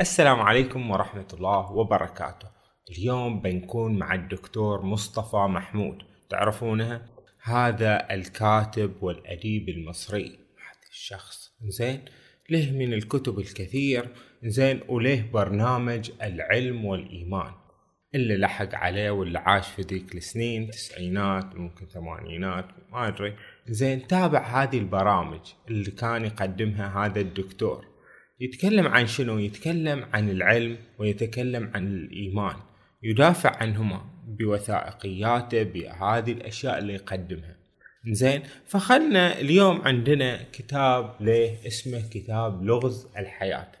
السلام عليكم ورحمة الله وبركاته. اليوم بنكون مع الدكتور مصطفى محمود. تعرفونه؟ هذا الكاتب والأديب المصري. هذا الشخص زين له من الكتب الكثير زين وله برنامج العلم والإيمان. اللي لحق عليه واللي عاش في ذيك السنين تسعينات ممكن ثمانينات ما أدري. زين تابع هذه البرامج اللي كان يقدمها هذا الدكتور. يتكلم عن شنو؟ يتكلم عن العلم ويتكلم عن الإيمان. يدافع عنهما بوثائقياته بهذه الأشياء اللي يقدمها. زين فخلنا اليوم عندنا كتاب له اسمه كتاب لغز الحياة.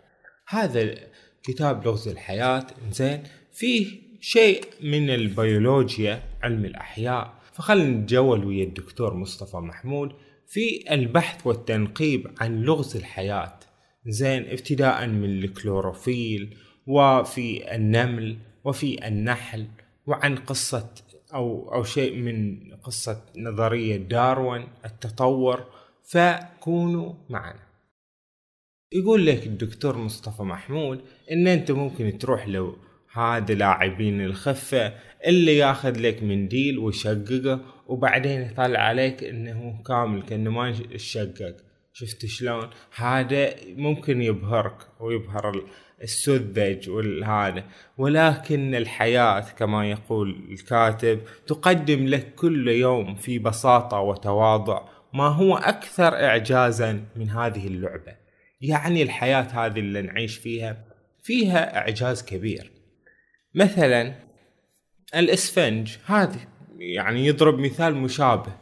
هذا كتاب لغز الحياة زين فيه شيء من البيولوجيا علم الأحياء. فخلنا نتجول ويا الدكتور مصطفى محمود في البحث والتنقيب عن لغز الحياة. زين ابتداء من الكلوروفيل وفي النمل وفي النحل وعن قصة أو أو شيء من قصة نظرية داروين التطور فكونوا معنا. يقول لك الدكتور مصطفى محمود إن أنت ممكن تروح لو هذا لاعبين الخفة اللي ياخذ لك منديل ويشققه وبعدين يطلع عليك إنه كامل كأنه ما يشقق. شفت شلون؟ هذا ممكن يبهرك ويبهر السذج والهذا. ولكن الحياة كما يقول الكاتب تقدم لك كل يوم في بساطة وتواضع ما هو أكثر إعجازا من هذه اللعبة. يعني الحياة هذه اللي نعيش فيها فيها إعجاز كبير. مثلا الإسفنج هذه يعني يضرب مثال مشابه.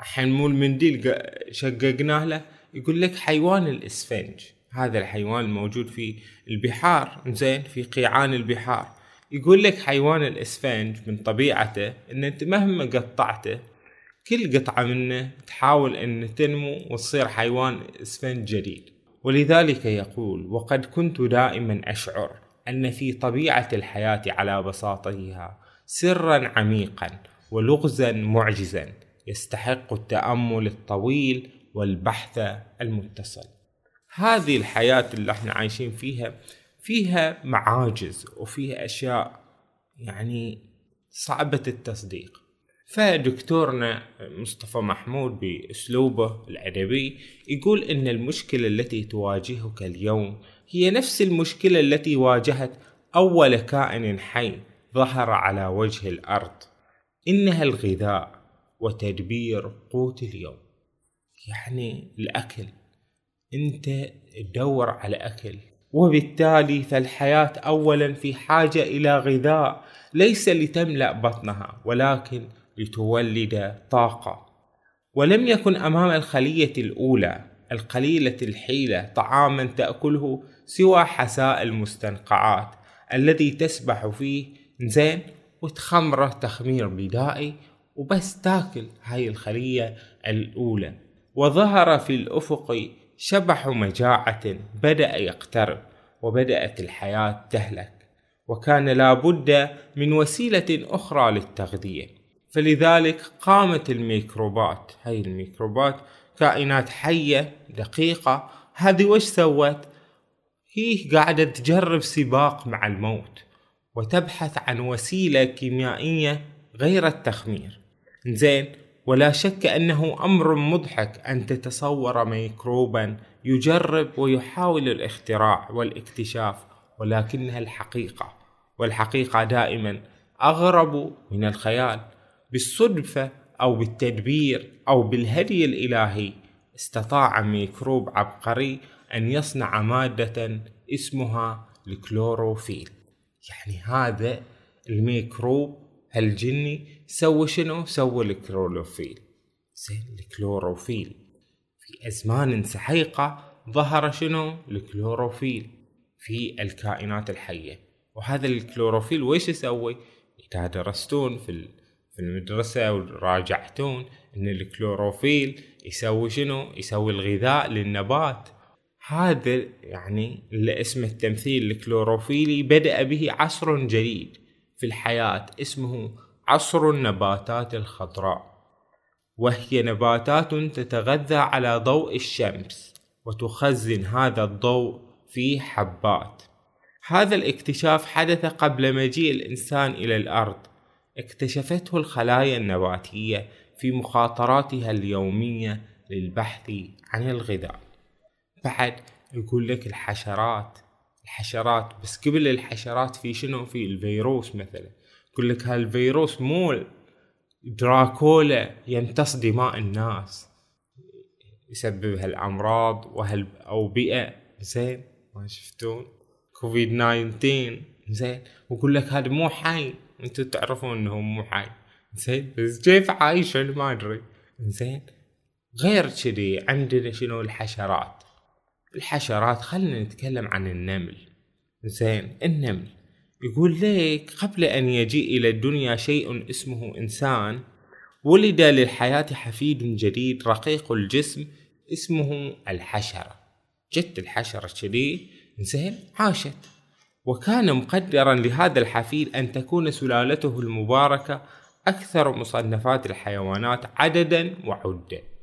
الحين مو المنديل شققناه له يقول لك حيوان الإسفنج. هذا الحيوان الموجود في البحار زين في قيعان البحار. يقول لك حيوان الإسفنج من طبيعته إن أنت مهما قطعته كل قطعة منه تحاول إن تنمو وتصير حيوان إسفنج جديد. ولذلك يقول وقد كنت دائما أشعر أن في طبيعة الحياة على بساطتها سرا عميقا ولغزا معجزا يستحق التأمل الطويل والبحث المتصل. هذه الحياة اللي إحنا عايشين فيها فيها معاجز وفيها أشياء يعني صعبة التصديق. فدكتورنا مصطفى محمود بأسلوبه الأدبي يقول إن المشكلة التي تواجهك اليوم هي نفس المشكلة التي واجهت أول كائن حي ظهر على وجه الأرض إنها الغذاء وتدبير قوت اليوم. يعني الأكل. أنت تدور على أكل. وبالتالي فالحياة اولا في حاجة إلى غذاء ليس لتملأ بطنها ولكن لتولد طاقة. ولم يكن أمام الخلية الأولى القليلة الحيلة طعاما تأكله سوى حساء المستنقعات الذي تسبح فيه زين وتخمره تخمير بدائي وبس تاكل هاي الخلية الأولى. وظهر في الأفق شبح مجاعة بدأ يقترب وبدأت الحياة تهلك وكان لابد من وسيلة أخرى للتغذية. فلذلك قامت الميكروبات. هاي الميكروبات كائنات حية دقيقة. هذه وش سوت؟ هي قاعدة تجرب سباق مع الموت وتبحث عن وسيلة كيميائية غير التخمير. زين ولا شك أنه أمر مضحك أن تتصور ميكروبا يجرب ويحاول الاختراع والاكتشاف ولكنها الحقيقة والحقيقة دائما أغرب من الخيال. بالصدفة أو بالتدبير أو بالهدي الإلهي استطاع ميكروب عبقري أن يصنع مادة اسمها الكلوروفيل. يعني هذا الميكروب هالجني سوى شنو؟ سوى الكلوروفيل. زين الكلوروفيل. في أزمان سحيقة ظهر شنو؟ الكلوروفيل في الكائنات الحية. وهذا الكلوروفيل ويش يسوي؟ إذا درستون في في المدرسة وراجعتون إن الكلوروفيل يسوي شنو؟ يسوي الغذاء للنبات. هذا يعني اللي اسمه التمثيل الكلوروفيلي بدأ به عصر جديد. في الحياة اسمه عصر النباتات الخضراء. وهي نباتات تتغذى على ضوء الشمس وتخزن هذا الضوء في حبات. هذا الاكتشاف حدث قبل مجيء الإنسان إلى الأرض. اكتشفته الخلايا النباتية في مخاطراتها اليومية للبحث عن الغذاء. بعد يقول لك الحشرات الحشرات بس قبل الحشرات في شنو؟ في الفيروس مثلا. يقول لك هالفيروس مو دراكولا يمتص دماء الناس. يسبب هالأمراض وهالاوبئه زين؟ ما شفتون؟ كوفيد 19 زين؟ ويقول لك هذا مو حي. أنتم تعرفون إنه مو حي. زين؟ بس كيف عايش ما أدري. زين؟ غير كذي عندنا شنو الحشرات؟ الحشرات خلينا نتكلم عن النمل. زين النمل. يقول لك قبل أن يجيء إلى الدنيا شيء اسمه إنسان ولد للحياة حفيد جديد رقيق الجسم اسمه الحشرة. جت الحشرة كذي زين عاشت. وكان مقدرا لهذا الحفيد أن تكون سلالته المباركة أكثر مصنفات الحيوانات عددا وعدة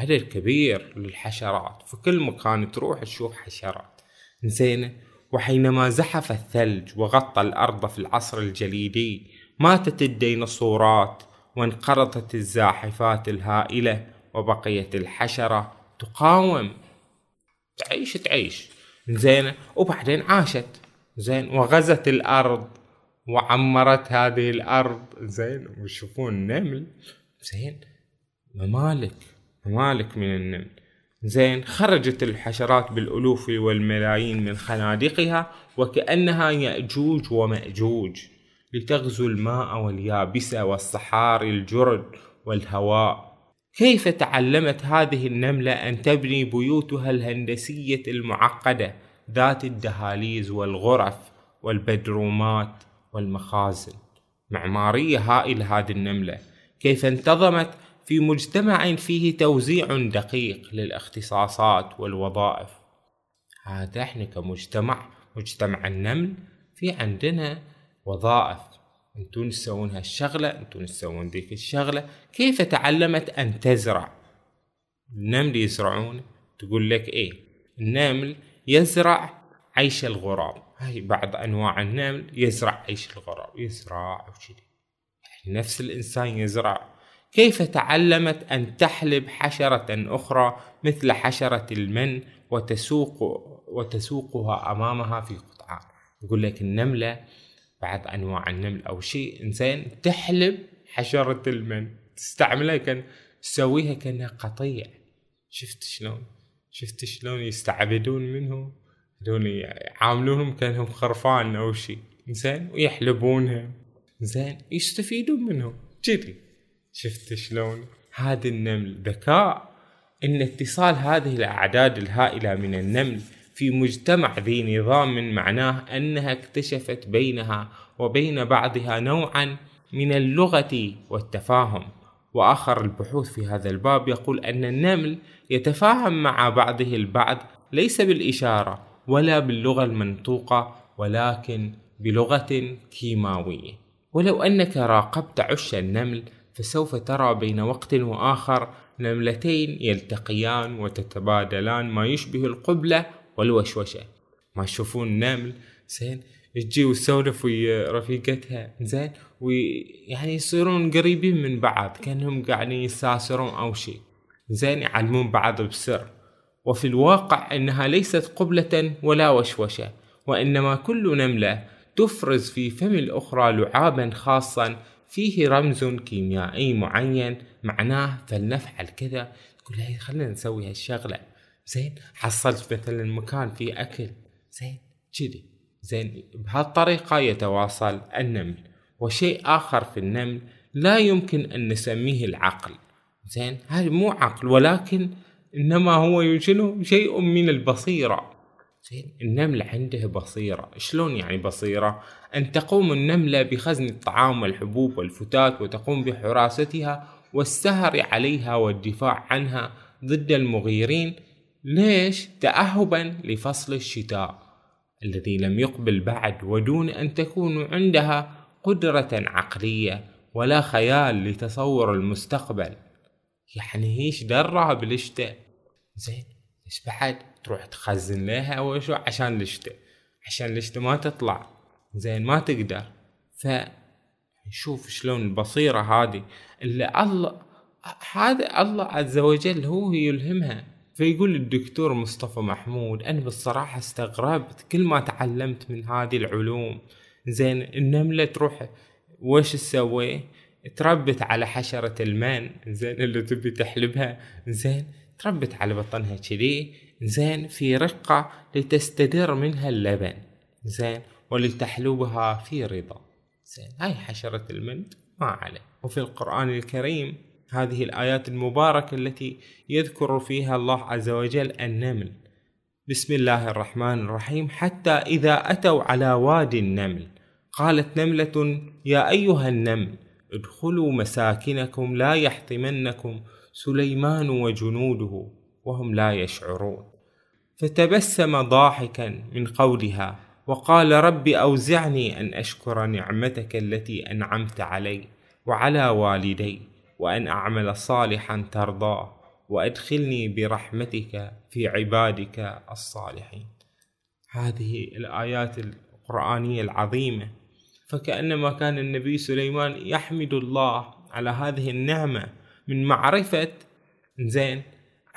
عدد كبير للحشرات. في كل مكان تروح تشوف حشرات. زين وحينما زحف الثلج وغطى الأرض في العصر الجليدي ماتت الديناصورات وانقرضت الزاحفات الهائلة وبقيت الحشرة تقاوم. تعيش تعيش. زين وبعدين عاشت. زين وغزت الأرض وعمرت هذه الأرض. زين ويشوفون النمل زين ممالك. ممالك من النمل. زين خرجت الحشرات بالألوف والملايين من خنادقها وكأنها يأجوج ومأجوج لتغزو الماء واليابسة والصحاري الجرد والهواء. كيف تعلمت هذه النملة أن تبني بيوتها الهندسية المعقدة ذات الدهاليز والغرف والبدرومات والمخازن؟ معمارية هائلة هذه النملة. كيف انتظمت في مجتمع فيه توزيع دقيق للإختصاصات والوظائف. هذا إحنا كمجتمع مجتمع النمل في عندنا وظائف. انتون تسوون هالشغلة انتون تسوون ذيك الشغلة. كيف تعلمت أن تزرع؟ النمل يزرعون. تقول لك إيه؟ النمل يزرع عيش الغراب. هاي بعض أنواع النمل يزرع عيش الغراب يزرع وكذي نفس الإنسان يزرع. كيف تعلمت أن تحلب حشرة أخرى مثل حشرة المن وتسوق وتسوقها أمامها في قطعان يقول لك النملة بعض أنواع النمل أو شيء إنسان تحلب حشرة المن. تستعملها كان تسويها كأنها قطيع. شفت شلون؟ شفت شلون يستعبدون منه هذول يعاملونهم كأنهم خرفان أو شيء. زين ويحلبونها. زين يستفيدون منهم. كذي شفت شلون؟ هذا النمل. ذكاء. إن اتصال هذه الأعداد الهائلة من النمل في مجتمع ذي نظام معناه أنها اكتشفت بينها وبين بعضها نوعا من اللغة والتفاهم. وآخر البحوث في هذا الباب يقول أن النمل يتفاهم مع بعضه البعض ليس بالإشارة ولا باللغة المنطوقة ولكن بلغة كيماوية. ولو أنك راقبت عش النمل فسوف ترى بين وقت وآخر نملتين يلتقيان وتتبادلان ما يشبه القبلة والوشوشة. ما تشوفون نمل؟ زين تجي وتسولف ويا رفيقتها. زين ويعني يصيرون قريبين من بعض كأنهم قاعدين يستاسرون أو شيء. زين يعلمون بعض بسر. وفي الواقع إنها ليست قبلة ولا وشوشة وإنما كل نملة تفرز في فم الأخرى لعابا خاصا فيه رمز كيميائي معين معناه فلنفعل كذا. تقول هي خلينا نسوي هالشغلة. زين حصلت مثلا مكان فيه أكل. زين كذي زين بهالطريقة يتواصل النمل. وشيء آخر في النمل لا يمكن أن نسميه العقل. زين هذا مو عقل ولكن إنما هو شنو؟ شيء من البصيرة. زين النمل عنده بصيرة. شلون يعني بصيرة؟ أن تقوم النملة بخزن الطعام والحبوب والفتات وتقوم بحراستها والسهر عليها والدفاع عنها ضد المغيرين. ليش؟ تأهبا لفصل الشتاء الذي لم يقبل بعد ودون أن تكون عندها قدرة عقلية ولا خيال لتصور المستقبل. يعني هيش درها بالشتاء؟ زين بس بعد؟ تروح تخزن لها أول شو عشان الشتاء عشان ليش ما تطلع. زين ما تقدر. ف شوف شلون البصيرة هذه. اللي الله هذا الله عز وجل هو يلهمها. فيقول الدكتور مصطفى محمود أنا بالصراحة استغربت كل ما تعلمت من هذه العلوم. زين النملة تروح وش تسوي؟ تربت على حشرة المان زين اللي تبي تحلبها. زين تربت على بطنها كذي زين في رقة لتستدر منها اللبن زين ولتحلبها في رضا. زين هاي حشرة المند ما عليه. وفي القرآن الكريم هذه الآيات المباركة التي يذكر فيها الله عز وجل النمل. بسم الله الرحمن الرحيم. حتى إذا أتوا على وادي النمل قالت نملة يا أيها النمل ادخلوا مساكنكم لا يحطمنكم سليمان وجنوده وهم لا يشعرون. فتبسم ضاحكا من قولها وقال رب أوزعني أن أشكر نعمتك التي أنعمت علي وعلى والدي وأن أعمل صالحا ترضاه وأدخلني برحمتك في عبادك الصالحين. هذه الآيات القرآنية العظيمة. فكأنما كان النبي سليمان يحمد الله على هذه النعمة من معرفة زين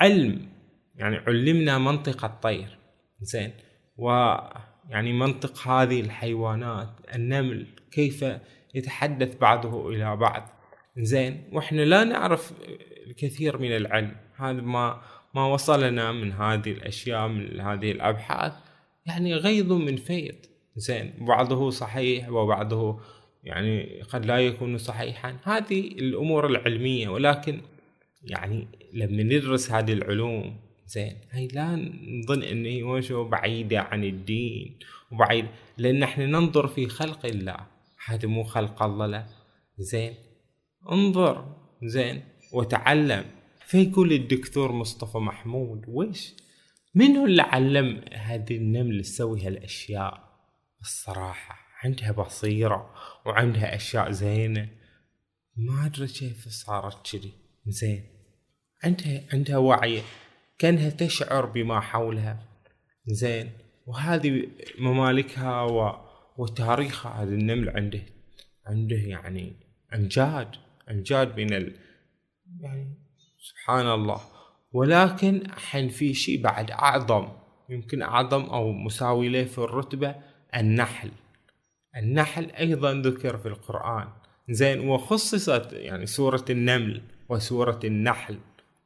علم يعني علمنا منطق الطير زين. ويعني منطق هذه الحيوانات النمل كيف يتحدث بعضه إلى بعض زين. وإحنا لا نعرف الكثير من العلم. هذا ما ما وصلنا من هذه الأشياء من هذه الأبحاث. يعني غيض من فيض زين. بعضه صحيح وبعضه يعني قد لا يكون صحيحا. هذه الأمور العلمية ولكن يعني لما ندرس هذه العلوم زين هاي لا نظن ان هي بعيده عن الدين وبعيد لأن إحنا ننظر في خلق الله. هذا مو خلق الله لا. زين انظر زين وتعلم. فيقول الدكتور مصطفى محمود ويش من هو اللي علم هذه النمل تسوي هالأشياء؟ الصراحة. عندها بصيرة وعندها أشياء زينة. ما أدري كيف صارت كذي. زين عندها عندها وعي كأنها تشعر بما حولها. زين وهذه ممالكها و... وتاريخها هذا النمل عنده عنده يعني أمجاد أمجاد من ال... يعني سبحان الله. ولكن الحين في شيء بعد أعظم يمكن أعظم أو مساوي له في الرتبة النحل. النحل أيضا ذكر في القرآن. زين وخصصت يعني سورة النمل وسورة النحل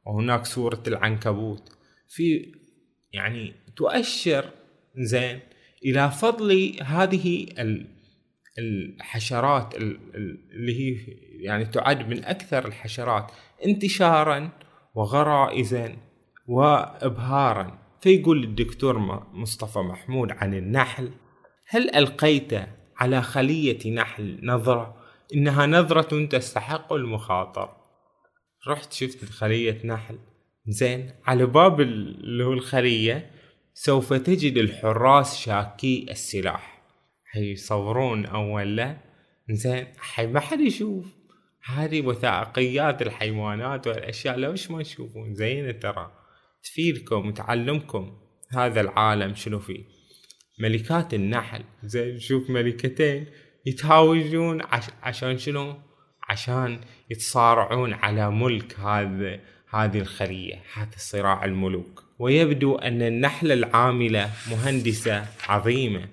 وهناك سورة العنكبوت. في يعني تؤشر زين إلى فضل هذه الحشرات اللي هي يعني تعد من أكثر الحشرات انتشارا وغرائزا وابهارا. فيقول الدكتور مصطفى محمود عن النحل هل ألقيت على خلية نحل نظرة. إنها نظرة تستحق المخاطر. رحت شفت خلية نحل. زين على باب اللي هو الخلية سوف تجد الحراس شاكي السلاح. حيصورون أول له. زين حي ما حد يشوف. هذه وثائقيات الحيوانات والأشياء ليش ما تشوفون زينه ترى. تفيدكم وتعلمكم هذا العالم شنو فيه. ملكات النحل. زين شوف ملكتين يتهاوجون عش... عشان شنو عشان يتصارعون على ملك هذا هذه الخلية هذا صراع الملوك. ويبدو أن النحلة العاملة مهندسة عظيمة.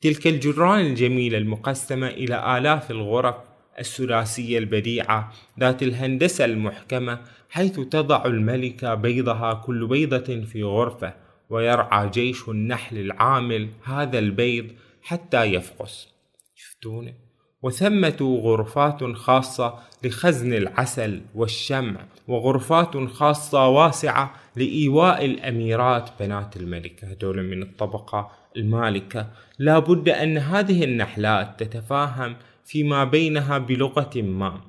تلك الجدران الجميلة المقسمة إلى آلاف الغرف الثلاثية البديعة ذات الهندسة المحكمة حيث تضع الملكة بيضها كل بيضة في غرفة. ويرعى جيش النحل العامل هذا البيض حتى يفقس. شفتونه وثمة غرفات خاصة لخزن العسل والشمع وغرفات خاصة واسعة لإيواء الأميرات. بنات الملكة هذول من الطبقة المالكة. لا بد أن هذه النحلات تتفاهم فيما بينها بلغة ما.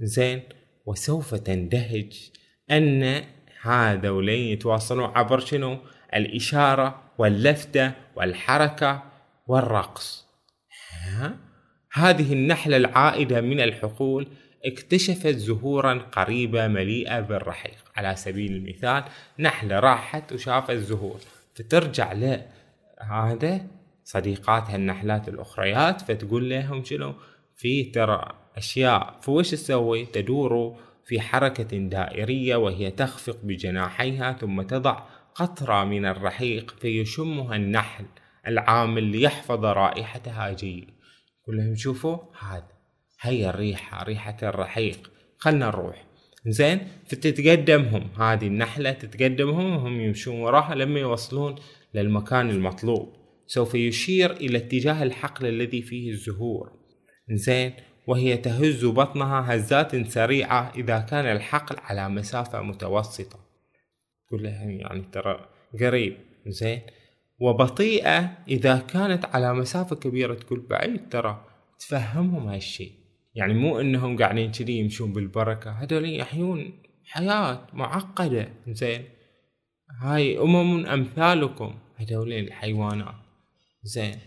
زين وسوف تندهج أن هذولين يتواصلون عبر شنو؟ الإشارة واللفتة والحركة والرقص. ها؟ هذه النحلة العائدة من الحقول اكتشفت زهورا قريبة مليئة بالرحيق. على سبيل المثال نحلة راحت وشافت زهور فترجع له هذا صديقاتها النحلات الأخريات فتقول لهم شنو؟ في ترى أشياء فوش تسوي؟ تدور في حركة دائرية وهي تخفق بجناحيها ثم تضع قطرة من الرحيق فيشمها النحل العامل ليحفظ رائحتها جيد. يقول لهم شوفوا هذا. هي الريحة ريحة الرحيق. خلنا نروح. زين فتتقدمهم هذه النحلة تتقدمهم وهم يمشون وراها لما يوصلون للمكان المطلوب. سوف يشير إلى اتجاه الحقل الذي فيه الزهور. زين وهي تهز بطنها هزات سريعة إذا كان الحقل على مسافة متوسطة. تقول لها يعني ترى قريب زين؟ وبطيئة إذا كانت على مسافة كبيرة تقول بعيد ترى تفهمهم هالشي. يعني مو إنهم قاعدين كذي يمشون بالبركة هذول يحيون حياة معقدة زين؟ هاي أمم أمثالكم هذول الحيوانات زين؟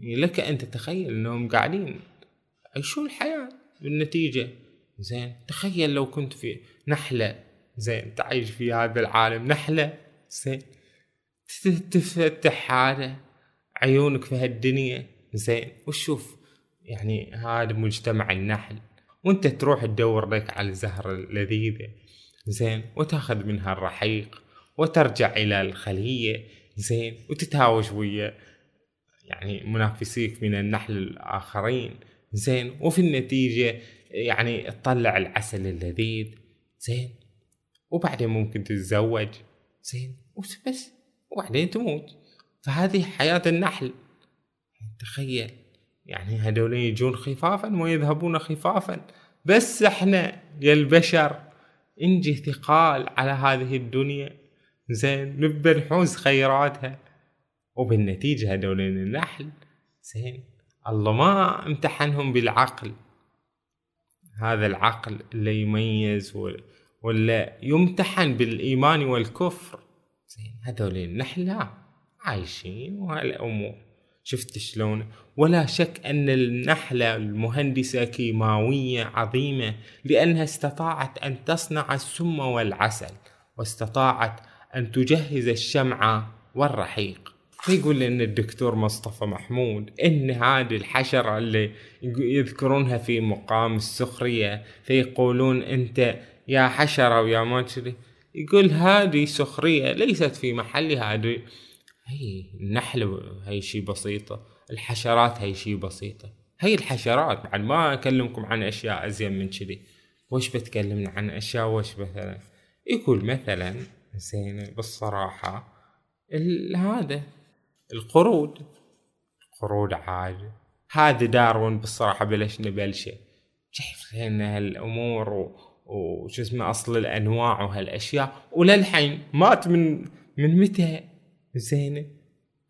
لك أن تتخيل أنهم قاعدين يعيشون الحياة بالنتيجة زين؟ تخيل لو كنت في نحلة زين تعيش في هذا العالم. نحلة زين. تفتح هذا عيونك في هالدنيا زين. وشوف يعني هذا مجتمع النحل. وانت تروح تدور لك على الزهرة اللذيذة زين. وتاخذ منها الرحيق وترجع إلى الخلية زين. وتتهاوش ويا يعني منافسيك من النحل الآخرين زين. وفي النتيجة يعني تطلع العسل اللذيذ زين. وبعدين ممكن تتزوج. زين بس؟ وبعدين تموت. فهذه حياة النحل. تخيل يعني هذول يجون خفافا ويذهبون خفافا. بس إحنا يا البشر إنجي ثقال على هذه الدنيا. زين نبى نحوز خيراتها. وبالنتيجة هذول النحل زين الله ما امتحنهم بالعقل. هذا العقل اللي يميز ولا يمتحن بالإيمان والكفر؟ زين هذول لا عايشين وهالأمور شفت شلون؟ ولا شك أن النحلة المهندسة كيماوية عظيمة لأنها استطاعت أن تصنع السم والعسل واستطاعت أن تجهز الشمعة والرحيق. فيقول لنا الدكتور مصطفى محمود إن هذه الحشرة اللي يذكرونها في مقام السخرية فيقولون أنت يا حشرة ويا ما يقول هذه سخرية ليست في محلها. هذه هي النحل هي شيء بسيطة الحشرات هي شيء بسيطة. هي الحشرات بعد ما أكلمكم عن أشياء أزين من كذي. وش بتكلمنا عن أشياء؟ وش مثلا؟ يقول مثلا زين بالصراحة هذا القرود. القرود عادي هذا داروين بالصراحة بلش نبلشه. كيف هالأمور وش اسمه أصل الأنواع وهالأشياء. وللحين مات من من متى؟ زين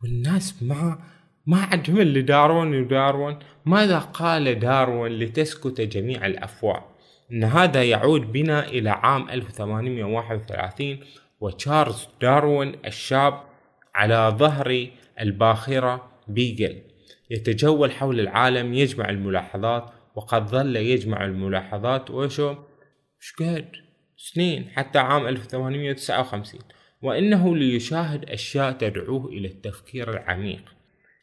والناس ما ما عندهم اللي داروين وداروين ماذا قال داروين لتسكت جميع الافواه إن هذا يعود بنا إلى عام 1831 وتشارلز داروين الشاب على ظهر الباخرة بيجل يتجول حول العالم يجمع الملاحظات وقد ظل يجمع الملاحظات. وشو؟ مش قد؟ سنين حتى عام 1859 وإنه ليشاهد أشياء تدعوه إلى التفكير العميق.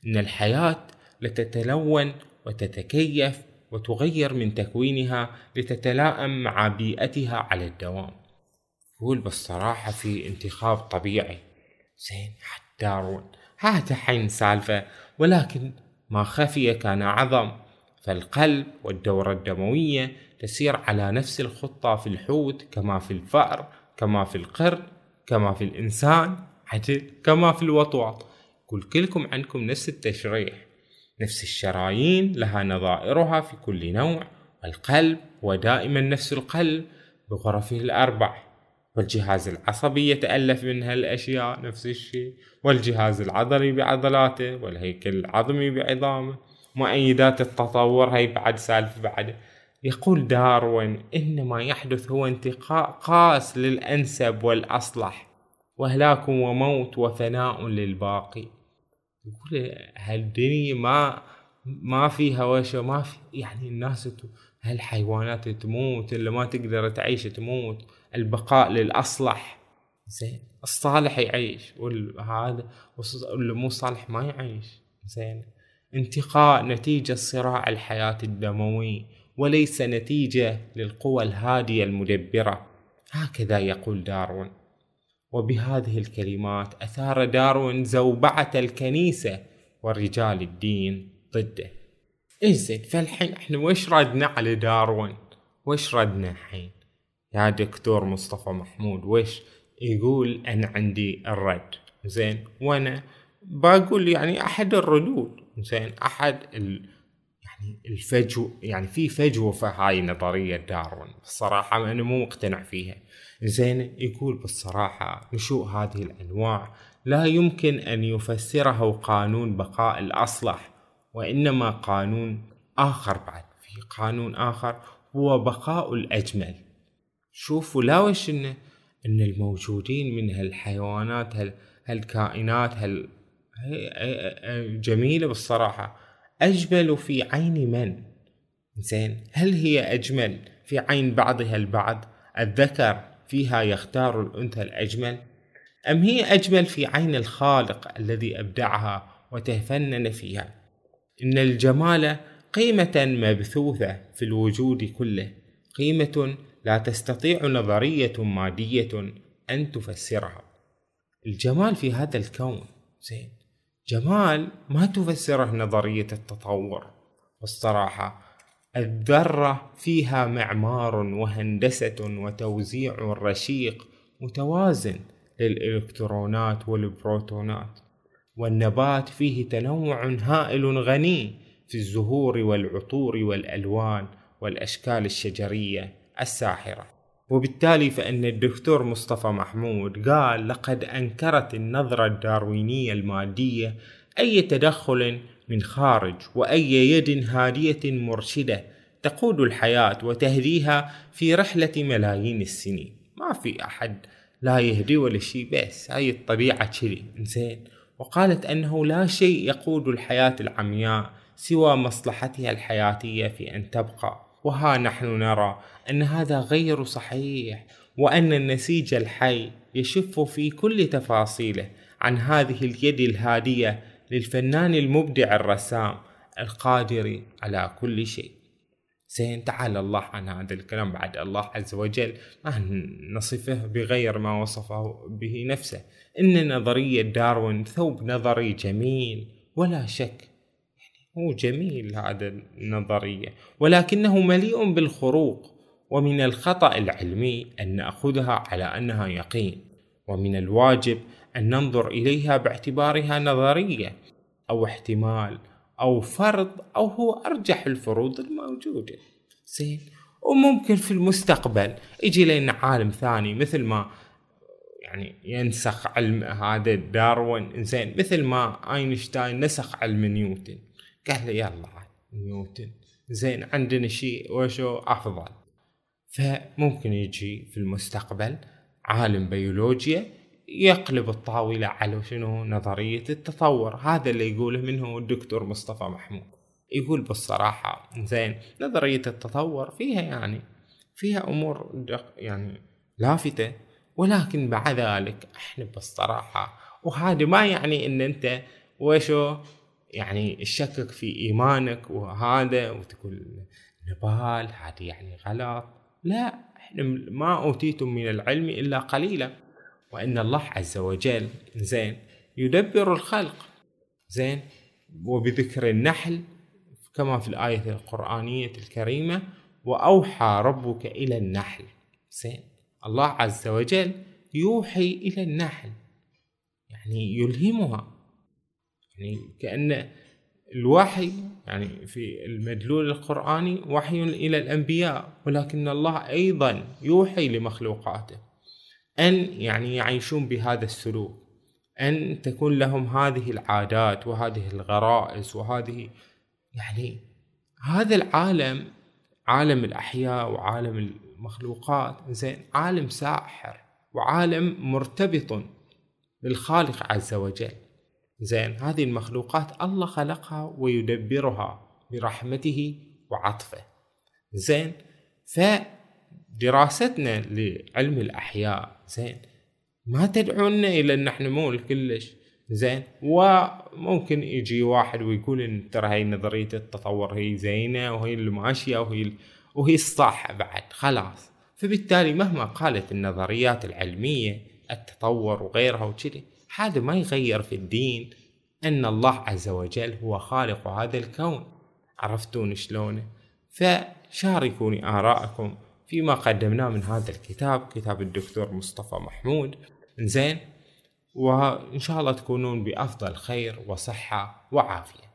إن الحياة لتتلون وتتكيف وتغير من تكوينها لتتلائم مع بيئتها على الدوام. يقول بالصراحة في انتخاب طبيعي. زين حتى داروين هذا حين سالفة ولكن ما خفي كان أعظم. فالقلب والدورة الدموية تسير على نفس الخطة في الحوت كما في الفأر كما في القرد كما في الإنسان حتى كما في الوطواط كل كلكم عندكم نفس التشريح. نفس الشرايين لها نظائرها في كل نوع. والقلب ودائما نفس القلب بغرفه الأربع. والجهاز العصبي يتألف من هالأشياء نفس الشيء. والجهاز العضلي بعضلاته والهيكل العظمي بعظامه. مؤيدات التطور هي بعد سالفة بعد. يقول داروين إن ما يحدث هو انتقاء قاس للأنسب والأصلح وهلاك وموت وفناء للباقي. يقول هالدنيا ما ما فيها وش ما في يعني الناس هالحيوانات تموت اللي ما تقدر تعيش تموت البقاء للأصلح. زين الصالح يعيش وهذا واللي مو صالح ما يعيش. زين. انتقاء نتيجة صراع الحياة الدموي وليس نتيجة للقوى الهادية المدبرة. هكذا يقول داروين. وبهذه الكلمات أثار داروين زوبعة الكنيسة ورجال الدين ضده. إيش زين فالحين إحنا وش ردنا على داروين؟ وش ردنا الحين؟ يا دكتور مصطفى محمود وش يقول أنا عندي الرد؟ زين وأنا بقول يعني أحد الردود. زين أحد ال... يعني الفجو يعني في فجوة في هاي نظرية داروين. الصراحه أنا مو مقتنع فيها. زين يقول بالصراحة نشوء هذه الأنواع لا يمكن أن يفسره قانون بقاء الأصلح وإنما قانون آخر بعد. في قانون آخر هو بقاء الأجمل. شوفوا لا وش إنه إن الموجودين من هالحيوانات هال هالكائنات هال جميلة بالصراحة. أجمل في عين من؟ زين هل هي أجمل في عين بعضها البعض؟ الذكر فيها يختار الأنثى الأجمل؟ أم هي أجمل في عين الخالق الذي أبدعها وتفنن فيها؟ إن الجمال قيمة مبثوثة في الوجود كله قيمة لا تستطيع نظرية مادية أن تفسرها. الجمال في هذا الكون زين جمال ما تفسره نظرية التطور. والصراحة الذرة فيها معمار وهندسة وتوزيع رشيق متوازن للإلكترونات والبروتونات. والنبات فيه تنوع هائل غني في الزهور والعطور والألوان والأشكال الشجرية الساحرة. وبالتالي فإن الدكتور مصطفى محمود قال لقد أنكرت النظرة الداروينية المادية أي تدخل من خارج وأي يد هادية مرشدة تقود الحياة وتهديها في رحلة ملايين السنين. ما في أحد لا يهدي ولا شيء بس هاي الطبيعة كذي إنسان وقالت أنه لا شيء يقود الحياة العمياء سوى مصلحتها الحياتية في أن تبقى. وها نحن نرى أن هذا غير صحيح وأن النسيج الحي يشف في كل تفاصيله عن هذه اليد الهادية للفنان المبدع الرسام القادر على كل شيء. زين تعالى الله عن هذا الكلام. بعد الله عز وجل ما نصفه بغير ما وصفه به نفسه. إن نظرية داروين ثوب نظري جميل ولا شك هو جميل هذا النظرية ولكنه مليء بالخروق ومن الخطأ العلمي أن نأخذها على أنها يقين ومن الواجب أن ننظر إليها باعتبارها نظرية أو احتمال أو فرض أو هو أرجح الفروض الموجودة. زين وممكن في المستقبل يجي لنا عالم ثاني مثل ما يعني ينسخ علم هذا داروين زين مثل ما آينشتاين نسخ علم نيوتن. قال له يلا نيوتن زين عندنا شيء وشو؟ أفضل. فممكن يجي في المستقبل عالم بيولوجيا يقلب الطاولة على شنو؟ نظرية التطور. هذا اللي يقوله منه الدكتور مصطفى محمود. يقول بالصراحة زين نظرية التطور فيها يعني فيها أمور يعني لافتة. ولكن بعد ذلك إحنا بالصراحة وهذا ما يعني إن أنت وشو؟ يعني تشكك في إيمانك وهذا وتقول نبال هذه يعني غلط. لا إحنا ما أوتيتم من العلم إلا قليلا. وإن الله عز وجل زين يدبر الخلق. زين وبذكر النحل كما في الآية القرآنية الكريمة وأوحى ربك إلى النحل. زين الله عز وجل يوحي إلى النحل يعني يلهمها. يعني كأن الوحي يعني في المدلول القرآني وحي إلى الأنبياء ولكن الله أيضا يوحي لمخلوقاته. أن يعني يعيشون بهذا السلوك أن تكون لهم هذه العادات وهذه الغرائز وهذه يعني هذا العالم عالم الأحياء وعالم المخلوقات زين عالم ساحر وعالم مرتبط بالخالق عز وجل. زين هذه المخلوقات الله خلقها ويدبرها برحمته وعطفه. زين فدراستنا لعلم الأحياء زين ما تدعونا إلى أن إحنا مول كلش زين وممكن يجي واحد ويقول إن ترى هاي نظرية التطور هي زينة وهي اللي ماشية وهي وهي الصح بعد خلاص. فبالتالي مهما قالت النظريات العلمية التطور وغيرها وكذي هذا ما يغير في الدين أن الله عز وجل هو خالق هذا الكون. عرفتون شلونه؟ فشاركوني آراءكم فيما قدمناه من هذا الكتاب كتاب الدكتور مصطفى محمود. زين وإن شاء الله تكونون بأفضل خير وصحة وعافية.